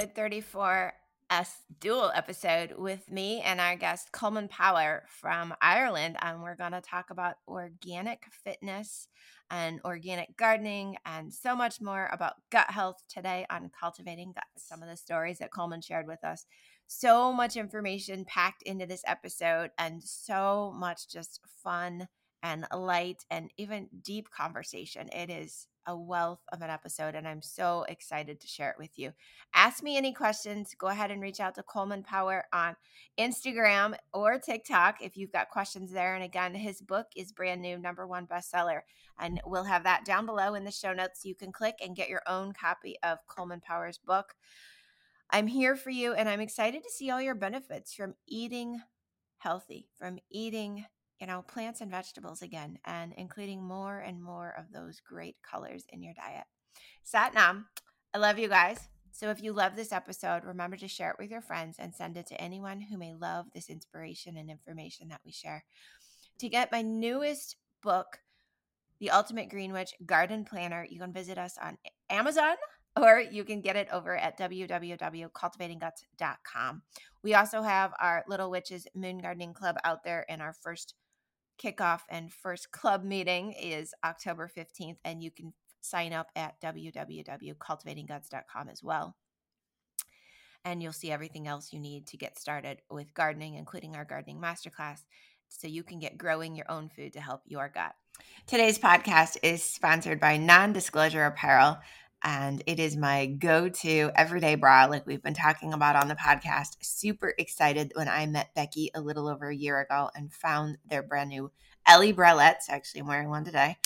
episode 34 a dual episode with me and our guest Colman Power from Ireland, and we're going to talk about organic fitness and organic gardening and so much more about gut health today on Cultivating. Some of the stories that Colman shared with us. So much information packed into this episode, and so much just fun and light and even deep conversation. It is a wealth of an episode, and I'm so excited to share it with you. Ask me any questions. Go ahead and reach out to Colman Power on Instagram or TikTok if you've got questions there. And again, his book is brand new, number one bestseller. And we'll have that down below in the show notes. You can click and get your own copy of Colman Power's book. I'm here for you, and I'm excited to see all your benefits from eating healthy, from eating you know, plants and vegetables again, and including more and more of those great colors in your diet. Satnam, I love you guys. So if you love this episode, remember to share it with your friends and send it to anyone who may love this inspiration and information that we share. To get my newest book, The Ultimate Green Witch Garden Planner, you can visit us on Amazon or you can get it over at www.cultivatingguts.com. We also have our Little Witches Moon Gardening Club out there in our first kickoff and first club meeting is October 15th, and you can sign up at www.cultivatingguts.com as well. And you'll see everything else you need to get started with gardening, including our gardening masterclass, so you can get growing your own food to help your gut. Today's podcast is sponsored by Non Disclosure Apparel and it is my go-to everyday bra like we've been talking about on the podcast. Super excited when i met becky a little over a year ago and found their brand new Elli bralettes actually i'm wearing one today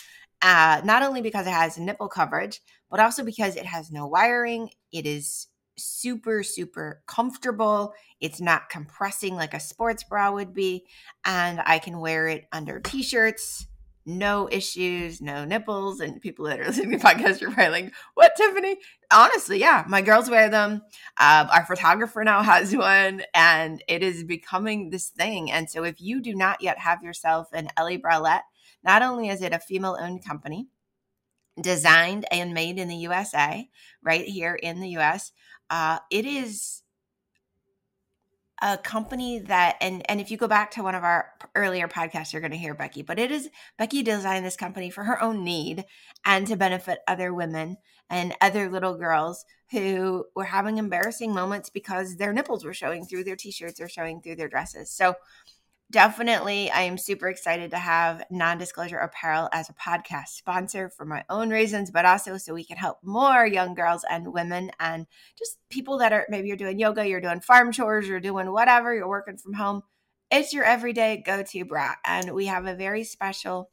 uh, not only because it has nipple coverage but also because it has no wiring it is super super comfortable it's not compressing like a sports bra would be and i can wear it under t-shirts no issues, no nipples. And people that are listening to the podcast are probably like, what, Tiffany? Honestly, yeah, my girls wear them. Uh, our photographer now has one, and it is becoming this thing. And so if you do not yet have yourself an Elli Bralette, not only is it a female owned company, designed and made in the USA, right here in the US, uh, it is a company that and and if you go back to one of our earlier podcasts you're going to hear Becky but it is Becky designed this company for her own need and to benefit other women and other little girls who were having embarrassing moments because their nipples were showing through their t-shirts or showing through their dresses. So definitely I am super excited to have non-disclosure apparel as a podcast sponsor for my own reasons, but also so we can help more young girls and women and just people that are maybe you're doing yoga, you're doing farm chores, you're doing whatever, you're working from home. It's your everyday go-to bra. And we have a very special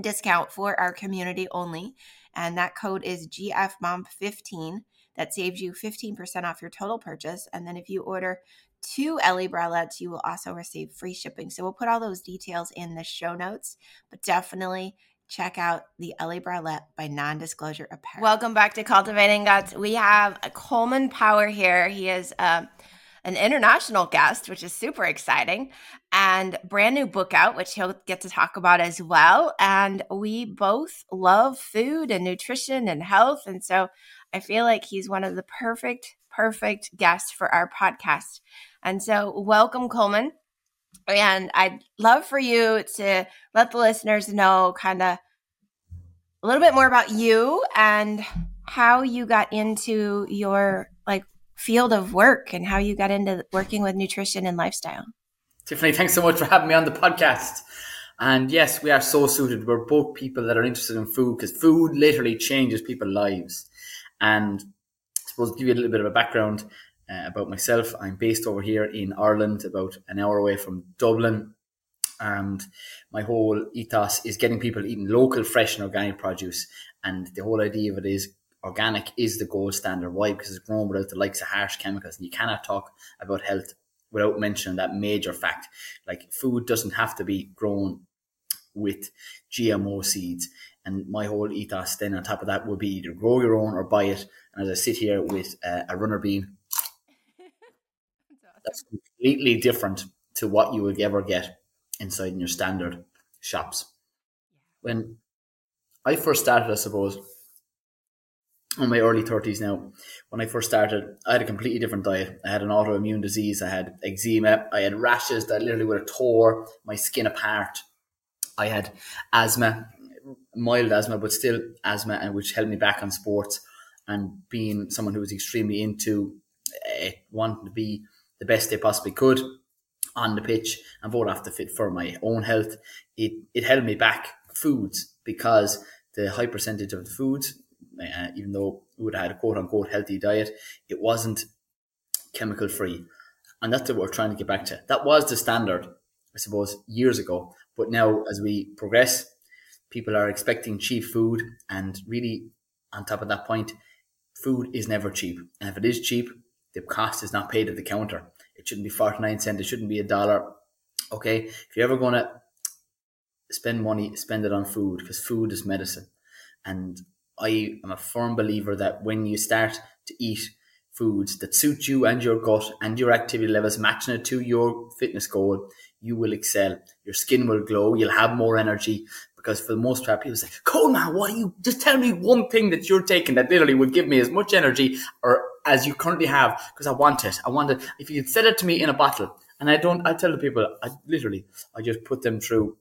discount for our community only. And that code is GFMOM15 that saves you 15% off your total purchase. And then if you order two Elli bralettes, you will also receive free shipping. So we'll put all those details in the show notes, but definitely check out the Elli Bralette by Non Disclosure Apparel. Welcome back to Cultivating Guts. We have Colman Power here. He is uh, an international guest, which is super exciting, and brand new book out, which he'll get to talk about as well. And we both love food and nutrition and health. And so I feel like he's one of the perfect, perfect guests for our podcast. And so, welcome, Colman. And I'd love for you to let the listeners know kind of a little bit more about you and how you got into your like field of work and how you got into working with nutrition and lifestyle. Tiffany, thanks so much for having me on the podcast. And yes, we are so suited. We're both people that are interested in food because food literally changes people's lives. And I suppose give you a little bit of a background, uh, about myself. I'm based over here in Ireland, about an hour away from Dublin. And my whole ethos is getting people eating local, fresh, and organic produce. And the whole idea of it is organic is the gold standard. Why? Because it's grown without the likes of harsh chemicals. And you cannot talk about health without mentioning that major fact. Like food doesn't have to be grown with GMO seeds. And my whole ethos then on top of that would be either grow your own or buy it. And as I sit here with uh, a runner bean that's completely different to what you would ever get inside in your standard shops. When I first started, I suppose, in my early 30s now. When I first started, I had a completely different diet. I had an autoimmune disease, I had eczema, I had rashes that literally would have tore my skin apart. I had asthma, mild asthma, but still asthma, and which held me back on sports. And being someone who was extremely into uh, wanting to be the best they possibly could on the pitch and vote the fit for my own health, it, it held me back foods because the high percentage of the foods uh, even though we would have had a quote unquote healthy diet, it wasn't chemical free. And that's what we're trying to get back to. That was the standard, I suppose, years ago. But now, as we progress, people are expecting cheap food. And really, on top of that point, food is never cheap. And if it is cheap, the cost is not paid at the counter. It shouldn't be 49 cents. It shouldn't be a dollar. Okay. If you're ever going to spend money, spend it on food because food is medicine. And I am a firm believer that when you start to eat foods that suit you and your gut and your activity levels, matching it to your fitness goal, you will excel. Your skin will glow. You'll have more energy because for the most part, people say, Colman, what are you, just tell me one thing that you're taking that literally would give me as much energy or as you currently have because I want it. I want it. If you said it to me in a bottle and I don't, I tell the people, I literally, I just put them through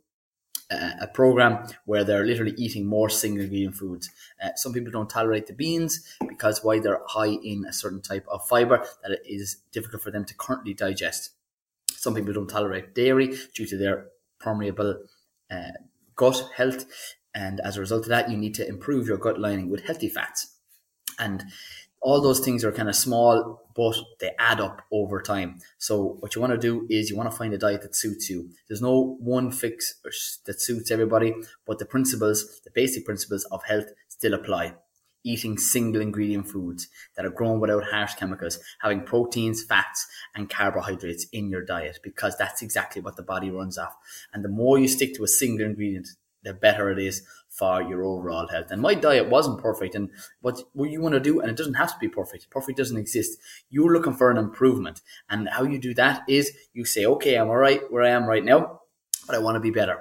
a program where they're literally eating more single ingredient foods. Uh, some people don't tolerate the beans because why they're high in a certain type of fiber that it is difficult for them to currently digest. Some people don't tolerate dairy due to their permeable uh, gut health, and as a result of that, you need to improve your gut lining with healthy fats. And all those things are kind of small, but they add up over time. So what you want to do is you want to find a diet that suits you. There's no one fix that suits everybody, but the principles, the basic principles of health still apply. Eating single ingredient foods that are grown without harsh chemicals, having proteins, fats, and carbohydrates in your diet, because that's exactly what the body runs off. And the more you stick to a single ingredient, the better it is for your overall health. And my diet wasn't perfect. And what, what you want to do, and it doesn't have to be perfect. Perfect doesn't exist. You're looking for an improvement. And how you do that is you say, okay, I'm all right where I am right now, but I want to be better.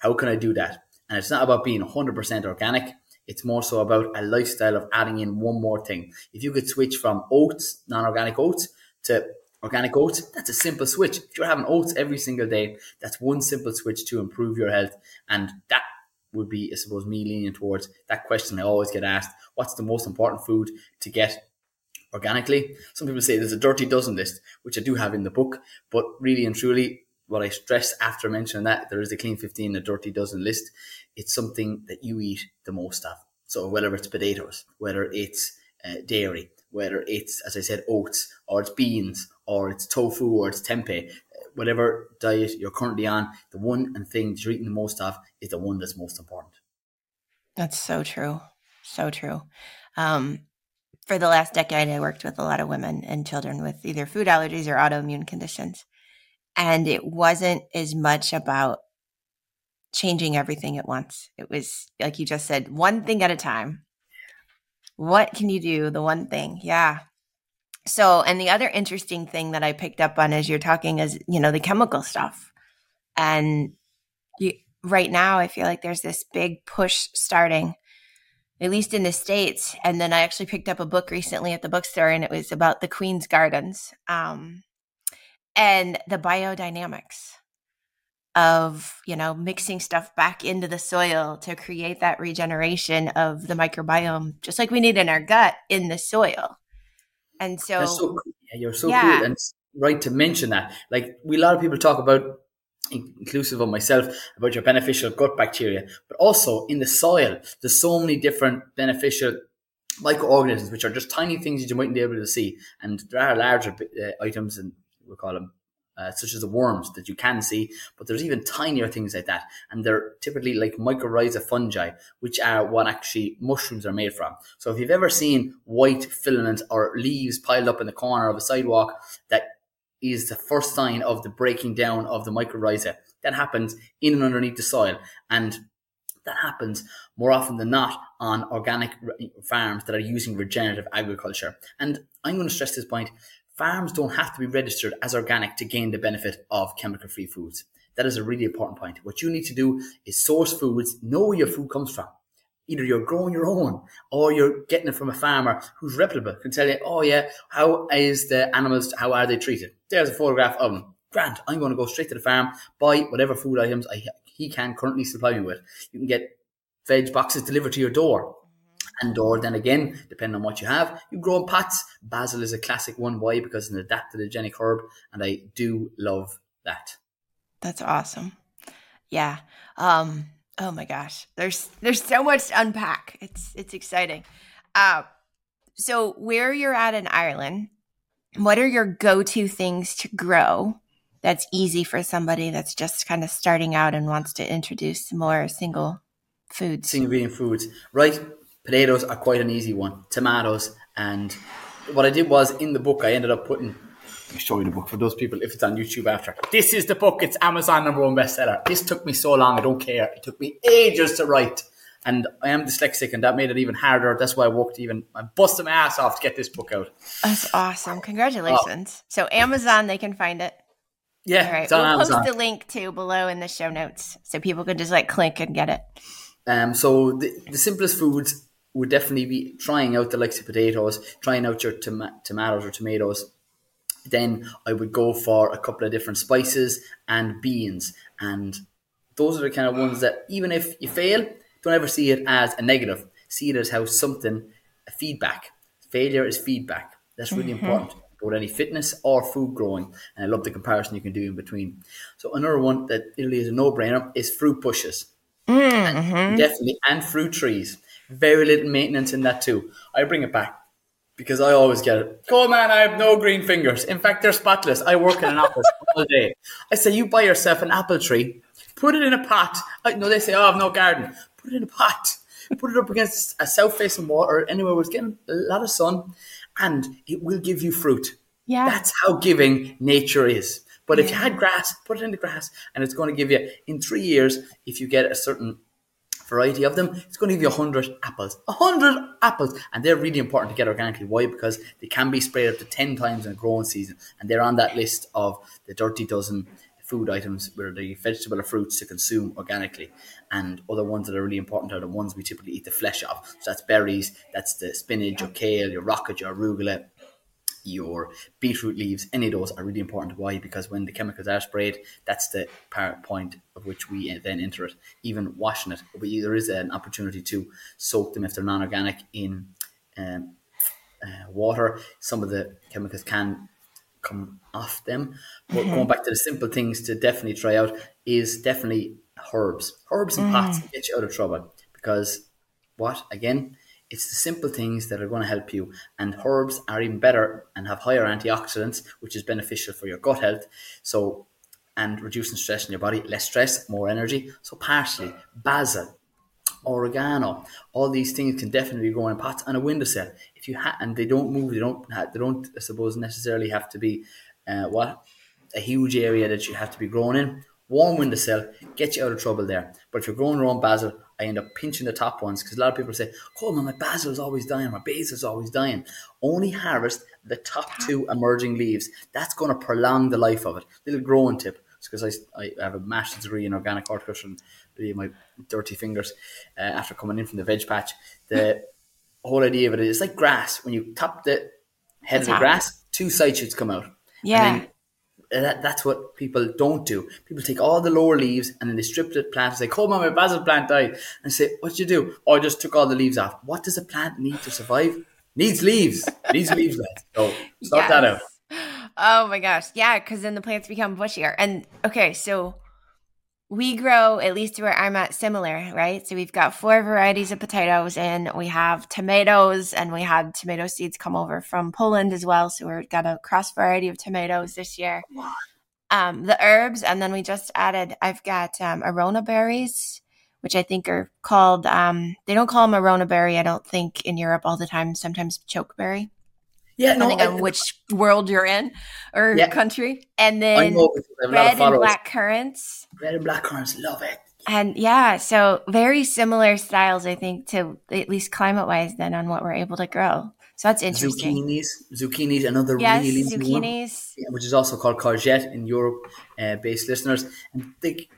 How can I do that? And it's not about being 100% organic. It's more so about a lifestyle of adding in one more thing. If you could switch from oats, non-organic oats, to organic oats, that's a simple switch. If you're having oats every single day, that's one simple switch to improve your health. And that would be, I suppose, me leaning towards that question I always get asked what's the most important food to get organically? Some people say there's a dirty dozen list, which I do have in the book, but really and truly, what I stress after mentioning that there is a clean 15, a dirty dozen list. It's something that you eat the most of. So whether it's potatoes, whether it's uh, dairy, whether it's, as I said, oats, or it's beans, or it's tofu, or it's tempeh, whatever diet you're currently on, the one and thing you're eating the most of is the one that's most important. That's so true. So true. Um, for the last decade, I worked with a lot of women and children with either food allergies or autoimmune conditions. And it wasn't as much about changing everything at once. It was, like you just said, one thing at a time. What can you do? The one thing. Yeah. So, and the other interesting thing that I picked up on as you're talking is, you know, the chemical stuff. And you, right now, I feel like there's this big push starting, at least in the States. And then I actually picked up a book recently at the bookstore and it was about the Queen's Gardens um, and the biodynamics of, you know, mixing stuff back into the soil to create that regeneration of the microbiome, just like we need in our gut in the soil. And so, so yeah, you're so yeah. cool and right to mention that. Like we, a lot of people talk about, inclusive of myself, about your beneficial gut bacteria, but also in the soil, there's so many different beneficial microorganisms, which are just tiny things that you mightn't be able to see. And there are larger uh, items, and we'll call them uh, such as the worms that you can see, but there's even tinier things like that. And they're typically like mycorrhiza fungi, which are what actually mushrooms are made from. So if you've ever seen white filament or leaves piled up in the corner of a sidewalk, that is the first sign of the breaking down of the mycorrhiza. That happens in and underneath the soil. And that happens more often than not on organic farms that are using regenerative agriculture. And I'm going to stress this point farms don't have to be registered as organic to gain the benefit of chemical free foods. That is a really important point. What you need to do is source foods, know where your food comes from. either you're growing your own or you're getting it from a farmer who's reputable, can tell you, oh yeah, how is the animals, how are they treated? There's a photograph of them. Grant, I'm going to go straight to the farm, buy whatever food items I, he can currently supply me with. You can get veg boxes delivered to your door. And or then again, depending on what you have, you grow in pots. Basil is a classic one. Why? Because it's an adaptogenic herb, and I do love that. That's awesome. Yeah. Um, oh my gosh. There's there's so much to unpack. It's it's exciting. Uh so where you're at in Ireland, what are your go-to things to grow that's easy for somebody that's just kind of starting out and wants to introduce more single foods? Single ingredient foods. Right. Potatoes are quite an easy one. Tomatoes and what I did was in the book I ended up putting let me show you the book for those people if it's on YouTube after. This is the book. It's Amazon number one bestseller. This took me so long. I don't care. It took me ages to write. And I am dyslexic, and that made it even harder. That's why I worked even. I busted my ass off to get this book out. That's awesome! Congratulations. Oh. So Amazon, they can find it. Yeah, All right. we'll Amazon. post the link too below in the show notes, so people can just like click and get it. Um. So the, the simplest foods would definitely be trying out the likes of potatoes, trying out your tom- tomatoes or tomatoes, then I would go for a couple of different spices and beans. And those are the kind of ones that even if you fail, don't ever see it as a negative. See it as how something, a feedback. Failure is feedback. That's really mm-hmm. important about any fitness or food growing. And I love the comparison you can do in between. So another one that really is a no-brainer is fruit bushes. Mm-hmm. And definitely, and fruit trees. Very little maintenance in that too. I bring it back because I always get it. Go man, I have no green fingers. In fact, they're spotless. I work in an office all day. I say, you buy yourself an apple tree, put it in a pot. I know they say, oh, I have no garden. Put it in a pot. Put it up against a south facing wall or anywhere where it's getting a lot of sun, and it will give you fruit. Yeah. That's how giving nature is. But yeah. if you had grass, put it in the grass, and it's going to give you, in three years, if you get a certain variety of them, it's going to give you 100 apples. 100 apples! And they're really important to get organically. Why? Because they can be sprayed up to 10 times in a growing season. And they're on that list of the dirty dozen food items where the vegetable or fruits to consume organically. And other ones that are really important are the ones we typically eat the flesh of. So that's berries, that's the spinach, your kale, your rocket, your arugula, your beetroot leaves, any of those are really important. Why? Because when the chemicals are sprayed, that's the point of which we then enter it. Even washing it, but there is an opportunity to soak them if they're non-organic in um, uh, water. Some of the chemicals can come off them. But mm-hmm. going back to the simple things to definitely try out is definitely herbs. Herbs and mm. pots get you out of trouble because what again? It's the simple things that are going to help you. And herbs are even better and have higher antioxidants, which is beneficial for your gut health. So, and reducing stress in your body, less stress, more energy. So, parsley, basil, oregano, all these things can definitely grow in pots and a windowsill. If you ha- and they don't move, they don't have, they don't I suppose necessarily have to be uh, what a huge area that you have to be growing in. Warm windowsill, get you out of trouble there. But if you're growing your own basil, I end up pinching the top ones because a lot of people say, "Oh man, my basil is always dying, my basil is always dying." Only harvest the top two emerging leaves. That's going to prolong the life of it. Little growing tip. because I, I have a master's degree in organic horticulture and really my dirty fingers uh, after coming in from the veg patch. The whole idea of it is like grass. When you top the head of the grass, two side shoots come out. Yeah that, that's what people don't do. People take all the lower leaves and then they strip the plant and say, Come on, my basil plant died. And say, What'd you do? Oh, I just took all the leaves off. What does a plant need to survive? Needs leaves. Needs leaves, lads. So sort yes. that out. Oh my gosh. Yeah, because then the plants become bushier. And okay, so we grow at least where I'm at similar, right? So we've got four varieties of potatoes and we have tomatoes and we had tomato seeds come over from Poland as well. So we've got a cross variety of tomatoes this year. Um, the herbs, and then we just added, I've got um, Aronia berries, which I think are called, um, they don't call them Aronia berry, I don't think, in Europe all the time, sometimes chokeberry. Yeah, depending no, I, on which world you're in or yeah. country. And then red and black currants. Red and black currants, love it. And yeah, so very similar styles, I think, to at least climate wise, than on what we're able to grow. So that's interesting. Zucchinis, zucchinis, another yes, really zucchinis, one, which is also called courgette in Europe, uh, based listeners. And they,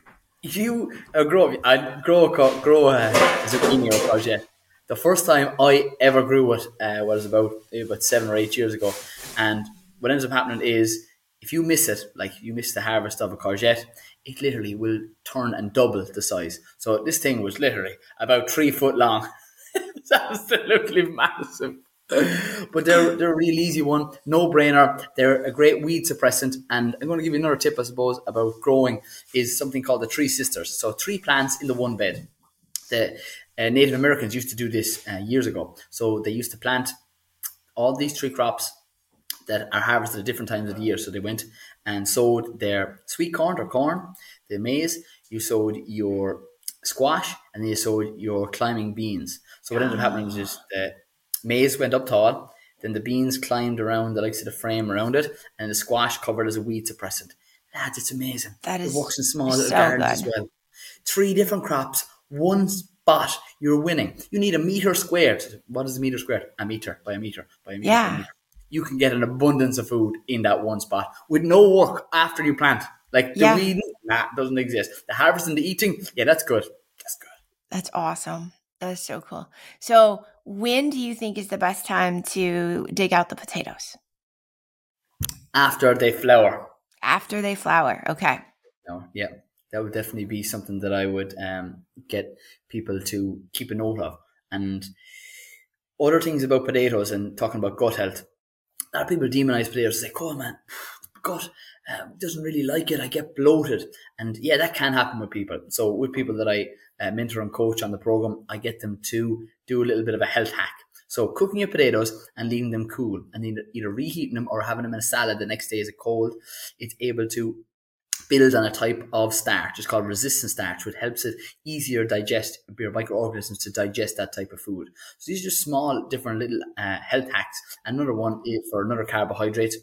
you uh, grow I grow a grow a zucchini or courgette. The first time I ever grew it uh, was about about seven or eight years ago, and what ends up happening is if you miss it, like you miss the harvest of a courgette, it literally will turn and double the size. So this thing was literally about three foot long. it's absolutely massive. but they're they're a real easy one, no brainer. They're a great weed suppressant, and I'm going to give you another tip, I suppose, about growing is something called the three sisters. So three plants in the one bed. The uh, Native Americans used to do this uh, years ago. So they used to plant all these tree crops that are harvested at different times of the year. So they went and sowed their sweet corn or corn, the maize. You sowed your squash, and then you sowed your climbing beans. So what ended up happening is just that Maize went up tall, then the beans climbed around the likes of the frame around it, and the squash covered as a weed suppressant. Lads, it's amazing. That is it works in small little so gardens good. as well. Three different crops, one spot, you're winning. You need a meter squared. What is a meter squared? A meter by a meter by a meter. Yeah. A meter. You can get an abundance of food in that one spot with no work after you plant. Like the Yeah. weeding, nah, doesn't exist. The harvesting, and the eating, yeah, that's good. That's good. That's awesome. That's so cool. So, when do you think is the best time to dig out the potatoes? After they flower. After they flower. Okay. No, yeah, that would definitely be something that I would um, get people to keep a note of. And other things about potatoes and talking about gut health. A lot of people demonize potatoes. They Say, "Oh man, gut um, doesn't really like it. I get bloated." And yeah, that can happen with people. So with people that I uh, mentor and coach on the program, I get them to do a little bit of a health hack. So cooking your potatoes and leaving them cool, and either, either reheating them or having them in a salad the next day as a cold, it's able to build on a type of starch. It's called resistant starch, which helps it easier digest your microorganisms to digest that type of food. So these are just small, different little uh, health hacks. Another one is for another carbohydrate.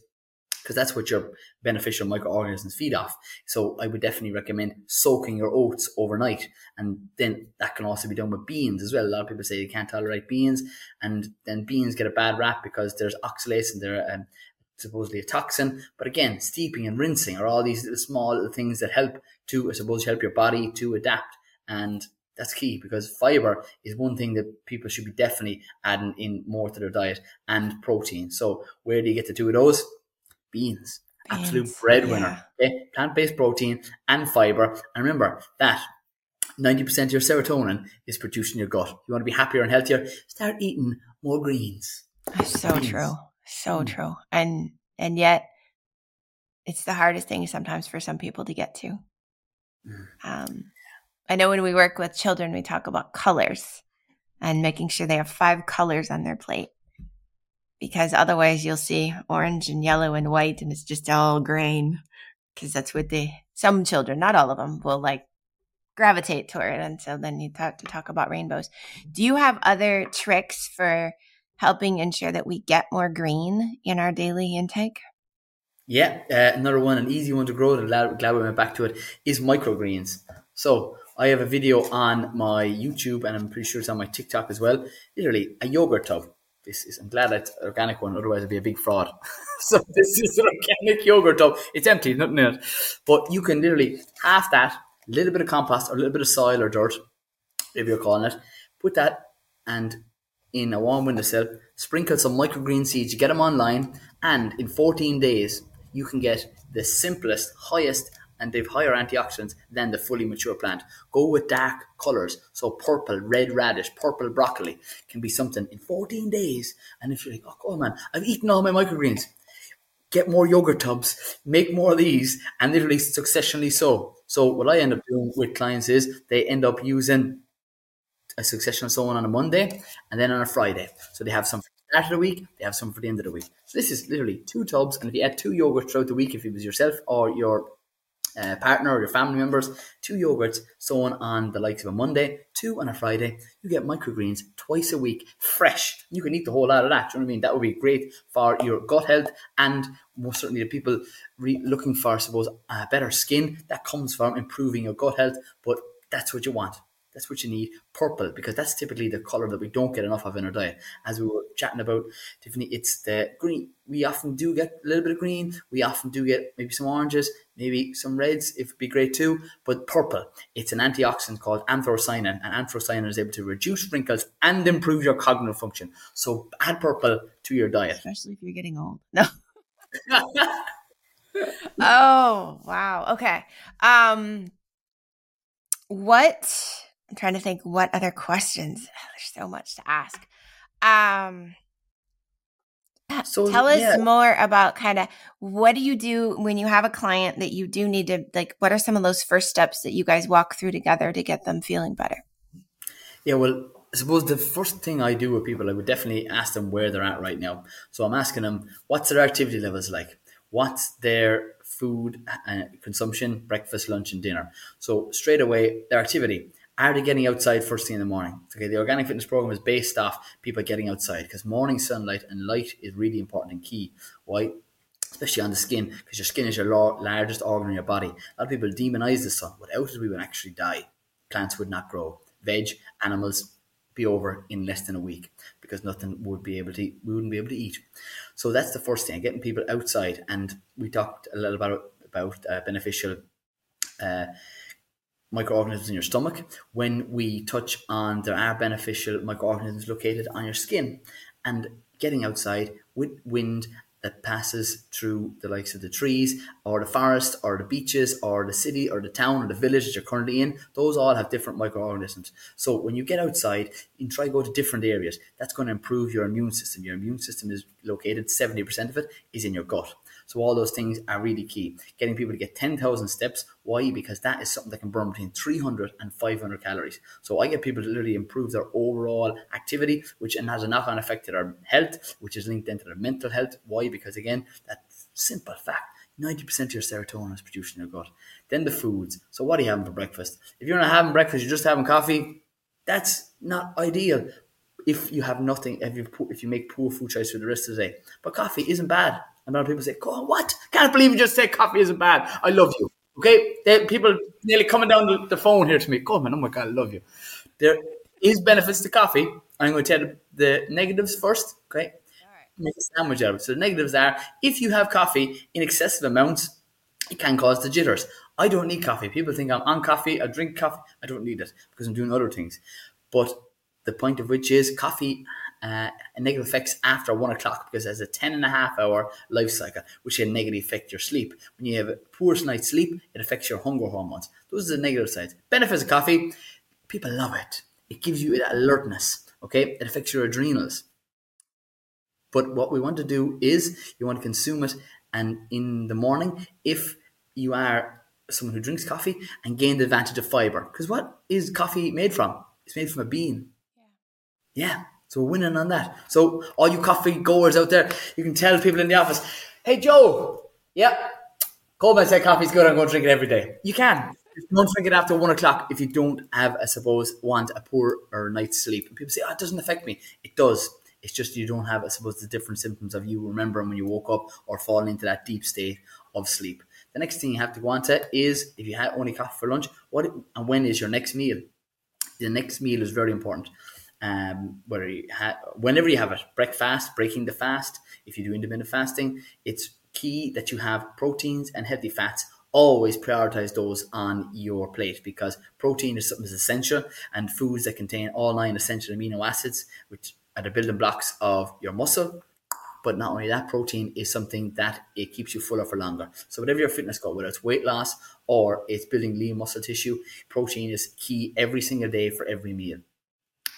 Because that's what your beneficial microorganisms feed off. So I would definitely recommend soaking your oats overnight. And then that can also be done with beans as well. A lot of people say they can't tolerate beans. And then beans get a bad rap because there's oxalates and they're um, supposedly a toxin. But again, steeping and rinsing are all these little small little things that help to, I suppose, help your body to adapt. And that's key because fiber is one thing that people should be definitely adding in more to their diet and protein. So where do you get the two of those? Beans. Absolute Beans, breadwinner. Okay? Plant-based protein and fiber. And remember that 90% of your serotonin is produced in your gut. You want to be happier and healthier? Start eating more greens. That's so Beans. true. So Mm. true. And and yet it's the hardest thing sometimes for some people to get to. Mm. Um, I know when we work with children, we talk about colors and making sure they have five colors on their plate. Because otherwise, you'll see orange and yellow and white, and it's just all grain. Because that's what the some children, not all of them, will like gravitate toward. And so then you have to talk about rainbows. Do you have other tricks for helping ensure that we get more green in our daily intake? Yeah, uh, another one, an easy one to grow, and glad, glad we went back to it, is microgreens. So I have a video on my YouTube, and I'm pretty sure it's on my TikTok as well. Literally, a yogurt tub. This is, I'm glad it's an organic one, otherwise it'd be a big fraud. so this is an organic yogurt tub. It's empty, nothing in it. But you can literally half that, a little bit of compost, or a little bit of soil or dirt, whatever you're calling it, put that and in a warm windowsill, sprinkle some microgreen seeds. You get them online, and in 14 days, you can get the simplest, highest, and they've higher antioxidants than the fully mature plant. Go with dark colors, so purple, red radish, purple broccoli can be something in 14 days. And if you're like, oh, God, man, I've eaten all my microgreens, get more yogurt tubs, make more of these, and literally successionally so. So what I end up doing with clients is they end up using a succession of someone on a Monday and then on a Friday. So they have some for the start of the week, they have some for the end of the week. So this is literally two tubs, and if you add two yogurts throughout the week, if it was yourself or your uh, partner or your family members, two yogurts sown on the likes of a Monday, two on a Friday, you get microgreens twice a week, fresh. You can eat the whole lot of that. Do you know what I mean? That would be great for your gut health and most certainly the people re- looking for, I suppose, uh, better skin. That comes from improving your gut health, but that's what you want. That's what you need. Purple, because that's typically the color that we don't get enough of in our diet. As we were chatting about, Tiffany, it's the green. We often do get a little bit of green. We often do get maybe some oranges, maybe some reds, if it'd be great too. But purple, it's an antioxidant called anthocyanin, and anthocyanin is able to reduce wrinkles and improve your cognitive function. So add purple to your diet. Especially if you're getting old. No. oh, wow. Okay. Um what I'm trying to think what other questions. There's so much to ask. Um, so tell us yeah. more about kind of what do you do when you have a client that you do need to like what are some of those first steps that you guys walk through together to get them feeling better? Yeah, well, I suppose the first thing I do with people, I would definitely ask them where they're at right now. So I'm asking them, what's their activity levels like? What's their food uh, consumption, breakfast, lunch, and dinner? So straight away, their activity are they getting outside first thing in the morning? Okay, the organic fitness program is based off people getting outside because morning sunlight and light is really important and key. Why? Especially on the skin, because your skin is your largest organ in your body. A lot of people demonize the sun. Without it, we would actually die. Plants would not grow. Veg, animals, be over in less than a week because nothing would be able to eat. we wouldn't be able to eat. So that's the first thing, getting people outside. And we talked a little about about uh, beneficial uh, microorganisms in your stomach. When we touch on there are beneficial microorganisms located on your skin, and getting outside with wind that passes through the likes of the trees or the forest or the beaches or the city or the town or the village that you're currently in, those all have different microorganisms. So when you get outside, and try to go to different areas. That's going to improve your immune system. Your immune system is located, 70% of it is in your gut. So all those things are really key. Getting people to get 10,000 steps. Why? Because that is something that can burn between 300 and 500 calories. So I get people to literally improve their overall activity, which and has a knock-on effect to their health, which is linked into their mental health. Why? Because again, that simple fact. 90% of your serotonin is produced in your gut. Then the foods. So what are you having for breakfast? If you're not having breakfast, you're just having coffee, that's not ideal if you have nothing, if you if you make poor food choices for the rest of the day. But coffee isn't bad. And a lot of people say, "God, what? Can't believe you just said coffee isn't bad. I love you." Okay, they, people nearly coming down the, the, phone here to me. God, man, oh my God, I love you. There is benefits to coffee. I'm going to tell the negatives first. Okay, make a sandwich out of it. So the negatives are if you have coffee in excessive amounts, it can cause the jitters. I don't need coffee. People think I'm on coffee. I drink coffee. I don't need it because I'm doing other things. But the point of which is coffee uh, negative effects after one o'clock because it has a 10 and a half hour life cycle, which can negatively affect your sleep. When you have a poor night's sleep, it affects your hunger hormones. Those are the negative sides. Benefits of coffee, people love it. It gives you that alertness, okay? It affects your adrenals. But what we want to do is you want to consume it and in the morning, if you are someone who drinks coffee and gain the advantage of fiber. Because what is coffee made from? It's made from a bean. Yeah. yeah. So we're winning on that. So all you coffee goers out there, you can tell people in the office, hey Joe, yeah, Colman said coffee's good, I'm going to drink it every day. You can. Don't drink it after one o'clock if you don't have, I suppose, want a poor or night's sleep. And people say, oh, it doesn't affect me. It does. It's just you don't have, I suppose, the different symptoms of you remembering when you woke up or falling into that deep state of sleep. The next thing you have to go on to is if you had only coffee for lunch, what and when is your next meal? The next meal is very important um, where you ha- whenever you have a breakfast, breaking the fast, if you do intermittent fasting, it's key that you have proteins and healthy fats. Always prioritize those on your plate because protein is something that's essential, and foods that contain all nine essential amino acids, which are the building blocks of your muscle. But not only that, protein is something that it keeps you fuller for longer. So whatever your fitness goal, whether it's weight loss or it's building lean muscle tissue, protein is key every single day for every meal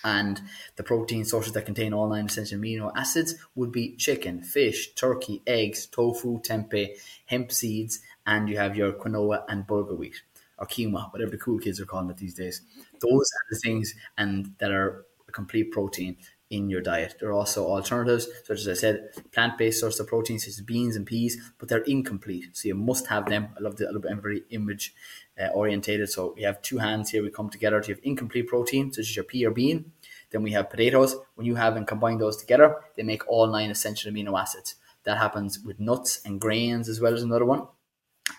and the protein sources that contain all nine essential amino acids would be chicken, fish, turkey, eggs, tofu, tempeh, hemp seeds, and you have your quinoa and bulgur wheat or quinoa, whatever the cool kids are calling it these days. Those are the things and that are a complete protein in your diet. There are also alternatives, such as I said, plant-based sources of protein, such as beans and peas, but they're incomplete. So you must have them. I love the I'm very image uh, orientated. So we have two hands here. We come together to have incomplete protein, such as your pea or bean. Then we have potatoes. When you have and combine those together, they make all nine essential amino acids. That happens with nuts and grains as well as another one.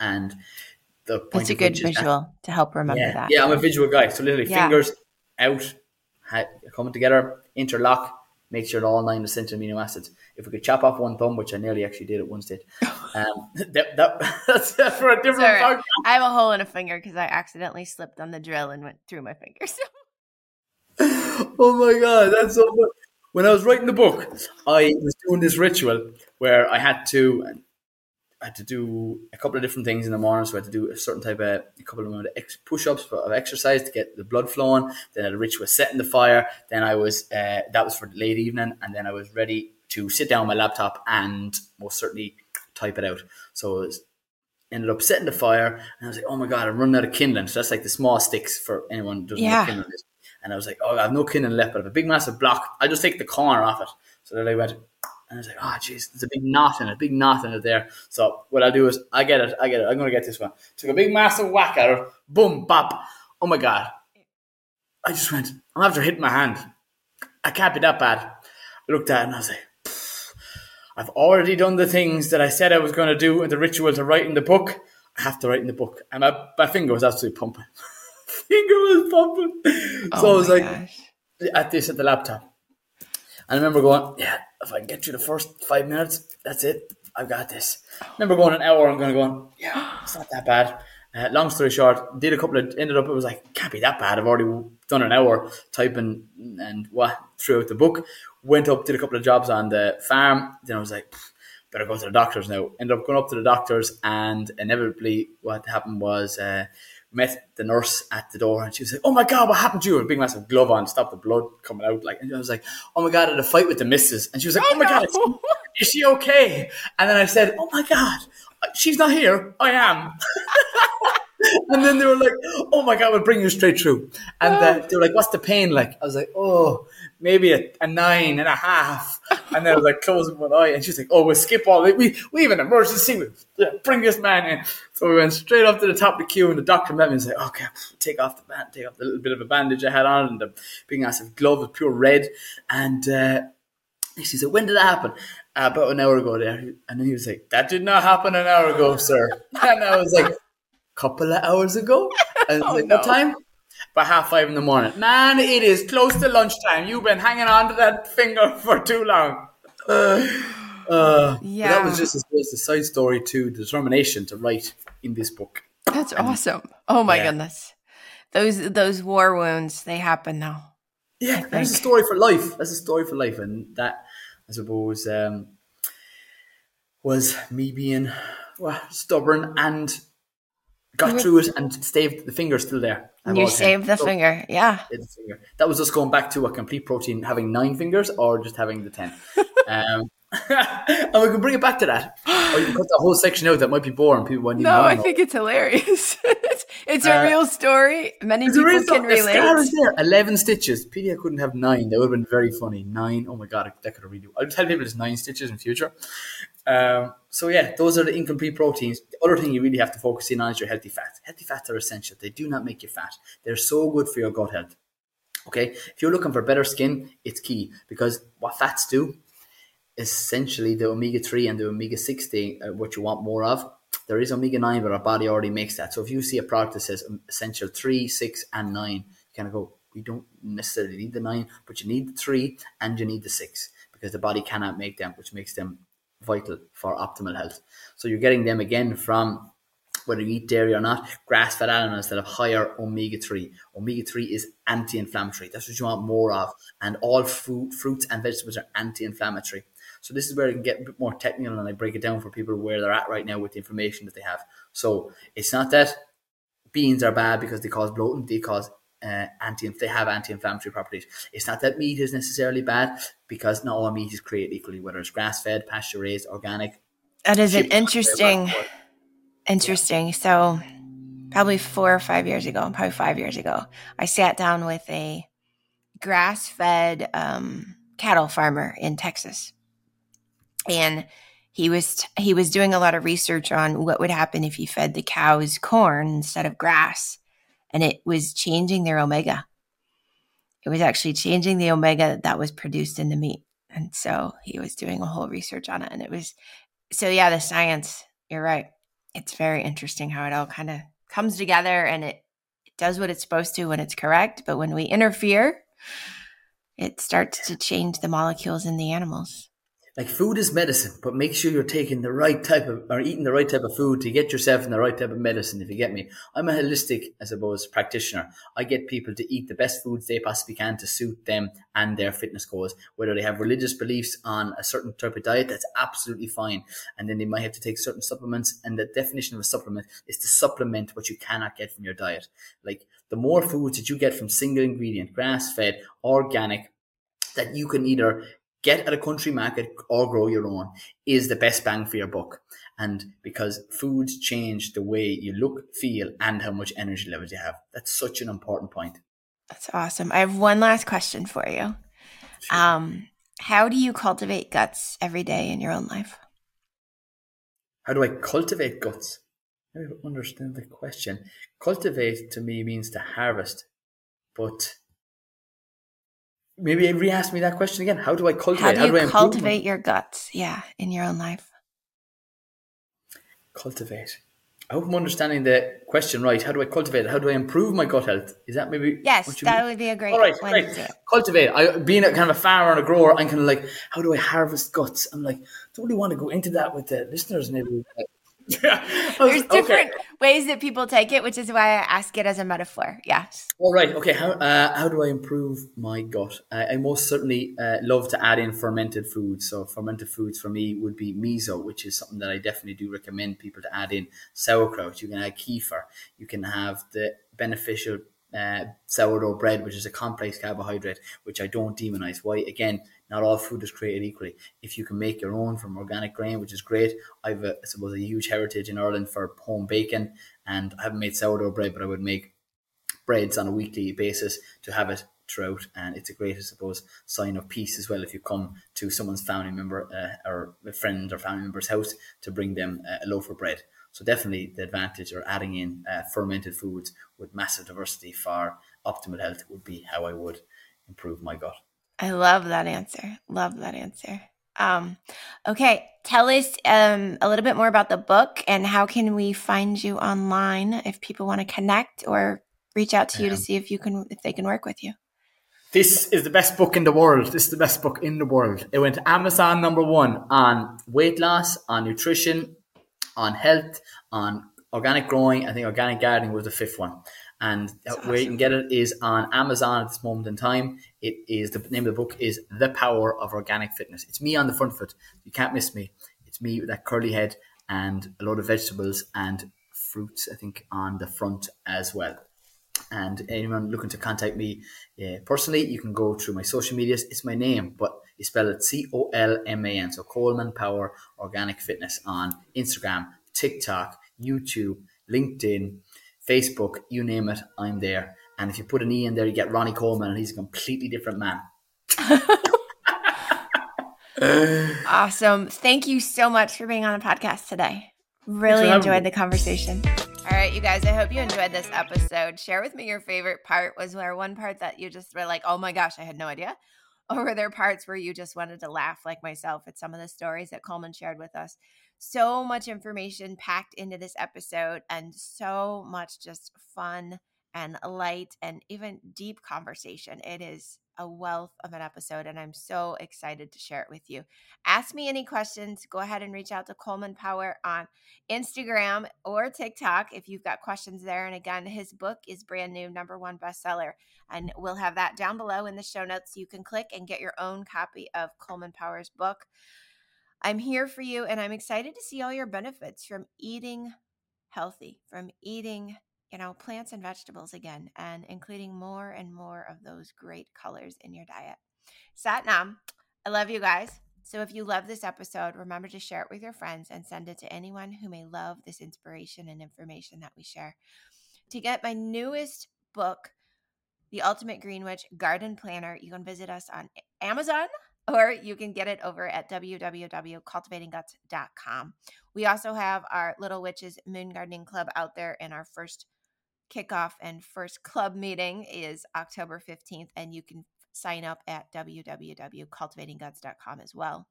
And the That's a good visual that, to help remember yeah, that. Yeah, I'm a visual guy. So literally yeah. fingers, out, coming together, interlock, make sure all nine essential amino acids. If we could chop off one thumb, which I nearly actually did at one stage, um, that, that, that's for a different. I have a hole in a finger because I accidentally slipped on the drill and went through my fingers. oh my god, that's so funny. When I was writing the book, I was doing this ritual where I had to I had to do a couple of different things in the morning. So I had to do a certain type of a couple of push ups of exercise to get the blood flowing. Then I had a ritual setting the fire. Then I was uh, that was for the late evening, and then I was ready to sit down on my laptop and most certainly type it out. So I was ended up setting the fire, and I was like, "Oh my god, I'm running out of kindling." So that's like the small sticks for anyone who doesn't yeah. know kindling is. And I was like, "Oh, I have no kindling left, but I have a big massive block. I'll just take the corner off it." So then I went, and I was like, "Oh, jeez, there's a big knot in it, big knot in it there." So what I'll do is, I get it, I get it. I'm gonna get this one. Took a big massive whack at it. Boom, bop. Oh my god! I just went. I'm after hitting my hand. I can't be that bad. I looked at it and I was like, I've already done the things that I said I was going to do in the ritual to write in the book. I have to write in the book. And my, my finger was absolutely pumping. finger was pumping. Oh so I was like, gosh. at this at the laptop. And I remember going, yeah, if I can get through the first five minutes, that's it. I've got this. Remember going an hour, I'm going to go, on. yeah, it's not that bad. Uh, long story short, did a couple of, ended up, it was like, can't be that bad. I've already done an hour typing and what throughout the book. Went up, did a couple of jobs on the farm. Then I was like, better go to the doctors now. Ended up going up to the doctors, and inevitably, what happened was, uh, met the nurse at the door, and she was like, "Oh my god, what happened to you?" A big massive glove on, stop the blood coming out. Like, and I was like, "Oh my god, I had a fight with the missus," and she was like, "Oh, oh my no. god, is she okay?" And then I said, "Oh my god, she's not here. I am." and then they were like, "Oh my god, we'll bring you straight through." And they were like, "What's the pain like?" I was like, "Oh, maybe a, a nine and a half." And then I was like closing one eye, and she's like, "Oh, we'll skip all. We we have an emergency. we bring this man in." So we went straight up to the top of the queue, and the doctor met me and said, "Okay, take off the band, take off the little bit of a bandage I had on, and the big massive glove of pure red." And uh, she said, "When did that happen?" About an hour ago there, and then he was like, "That did not happen an hour ago, sir." And I was like, "Couple of hours ago." And oh, like, no. what time? By half five in the morning. Man, it is close to lunchtime. You've been hanging on to that finger for too long. Uh, uh, yeah. That was just a, side story to the determination to write in this book. That's and, awesome. Oh my yeah. goodness. Those those war wounds, they happen now. Yeah, that's a story for life. That's a story for life. And that, I suppose, um, was me being well, stubborn and got through it and saved the finger still there. You saved the so, finger, yeah. The finger. That was just going back to a complete protein having nine fingers or just having the ten. um, and we can bring it back to that. Or you can cut the whole section out that might be boring. People won't No, I think it's hilarious. it's, a uh, real story. Many people can story. relate. Scar is there. Eleven stitches. Pedia couldn't have nine. That would have been very funny. Nine. Oh my god, that could have really. I'll tell people it's nine stitches in future. Um, so yeah, those are the incomplete proteins. The other thing you really have to focus in on is your healthy fats. Healthy fats are essential. They do not make you fat. They're so good for your gut health. Okay, if you're looking for better skin, it's key because what fats do, essentially the omega three and the omega six thing, uh, what you want more of. There is omega nine, but our body already makes that. So if you see a product that says essential three, six, and nine, you kind of go, we don't necessarily need the nine, but you need the three and you need the six because the body cannot make them, which makes them vital for optimal health. So you're getting them again from whether you eat dairy or not, grass fed animals that have higher omega 3. Omega 3 is anti inflammatory. That's what you want more of. And all fruit, fruits and vegetables are anti inflammatory. So this is where I can get a bit more technical and I break it down for people where they're at right now with the information that they have. So it's not that beans are bad because they cause bloating, they cause uh, anti they have anti-inflammatory properties. It's not that meat is necessarily bad because not all meat is created equally, whether it's grass-fed, pasture-raised, organic. That is an interesting, interesting. So probably four or five years ago, probably five years ago, I sat down with a grass-fed um, cattle farmer in Texas, and he was he was doing a lot of research on what would happen if you fed the cows corn instead of grass and it was changing their omega. It was actually changing the omega that was produced in the meat. And so he was doing a whole research on it. And it was, so yeah, the science, you're right. It's very interesting how it all kind of comes together and it, does what it's supposed to when it's correct, but when we interfere, it starts to change the molecules in the animals like food is medicine, but make sure you're taking the right type of or eating the right type of food to get yourself in the right type of medicine. If you get me, I'm a holistic, I suppose, practitioner. I get people to eat the best foods they possibly can to suit them and their fitness goals. Whether they have religious beliefs on a certain type of diet, that's absolutely fine. And then they might have to take certain supplements. And the definition of a supplement is to supplement what you cannot get from your diet. Like the more foods that you get from single ingredient, grass fed, organic, that you can either get at a country market or grow your own is the best bang for your buck. And because foods change the way you look, feel, and how much energy levels you have. That's such an important point. That's awesome. I have one last question for you. Sure. Um, how do you cultivate guts every day in your own life? How do I cultivate guts? I don't understand the question. Cultivate to me means to harvest, but maybe re-ask me that question again. How do I cultivate? How do you How do cultivate your guts? Yeah, in your own life. Cultivate. I hope I'm understanding the question right. How do I cultivate? How do I improve my gut health? Is that maybe? Yes, that mean? would be a great. All right, right. Cultivate. I being a kind of a farmer and a grower, I'm kind of like, how do I harvest guts? I'm like, don't really want to go into that with the listeners. Maybe yeah. There's different okay. ways that people take it, which is why I ask it as a metaphor. Yes. All right. Okay. How uh, how do I improve my gut? I, I most certainly uh, love to add in fermented foods. So fermented foods for me would be miso, which is something that I definitely do recommend people to add in. Sauerkraut. You can add kefir. You can have the beneficial uh, sourdough bread, which is a complex carbohydrate, which I don't demonize. Why? Again, not all food is created equally. If you can make your own from organic grain, which is great, I've a, I suppose a huge heritage in Ireland for home bacon, and I haven't made sourdough bread, but I would make breads on a weekly basis to have it throughout, and it's a great, I suppose, sign of peace as well. If you come to someone's family member uh, or a friend or family member's house to bring them a loaf of bread. So definitely the advantage or adding in uh, fermented foods with massive diversity for optimal health would be how I would improve my gut. I love that answer. Love that answer. Um, okay, tell us um, a little bit more about the book and how can we find you online if people want to connect or reach out to you to see if you can if they can work with you. This is the best book in the world. This is the best book in the world. It went Amazon number one on weight loss, on nutrition, on health, on organic growing. I think organic gardening was the fifth one and That's where awesome. you can get it is on Amazon at this moment in time. It is the name of the book is The Power of Organic Fitness. It's me on the front foot. You can't miss me. It's me with that curly head and a load of vegetables and fruits. I think on the front as well. And anyone looking to contact me uh, personally, you can go through my social medias. It's my name, but you spell it C O L M A N. So Colman Power Organic Fitness on Instagram, TikTok, YouTube, LinkedIn, Facebook, you name it, I'm there. And if you put an E in there, you get Ronnie Coleman, and he's a completely different man. awesome. Thank you so much for being on the podcast today. Really enjoyed the conversation. Right, you guys, I hope you enjoyed this episode. Share with me your favorite part. Was there one part that you just were like, oh my gosh, I had no idea? Or were there parts where you just wanted to laugh like myself at some of the stories that Colman shared with us? so much information packed into this episode and so much just fun and light and even deep conversation. It is a wealth of an episode, and I'm so excited to share it with you. Ask me any questions. Go ahead and reach out to Colman Power on Instagram or TikTok if you've got questions there. And again, his book is brand new, number one bestseller. And we'll have that down below in the show notes. You can click and get your own copy of Colman Power's book. I'm here for you and I'm excited to see all your benefits from eating healthy, from eating, you know, plants and vegetables again, and including more and more of those great colors in your diet. Satnam, I love you guys. So if you love this episode, remember to share it with your friends and send it to anyone who may love this inspiration and information that we share. To get my newest book, The Ultimate Green Witch Garden Planner, you can visit us on Amazon or you can get it over at www.cultivatingguts.com. We also have our Little Witches Moon Gardening Club out there, in our first kickoff and first club meeting is October 15th, and you can sign up at www.cultivatingguts.com as well.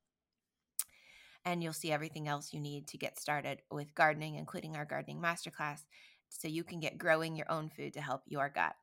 And you'll see everything else you need to get started with gardening, including our gardening masterclass so you can get growing your own food to help your gut.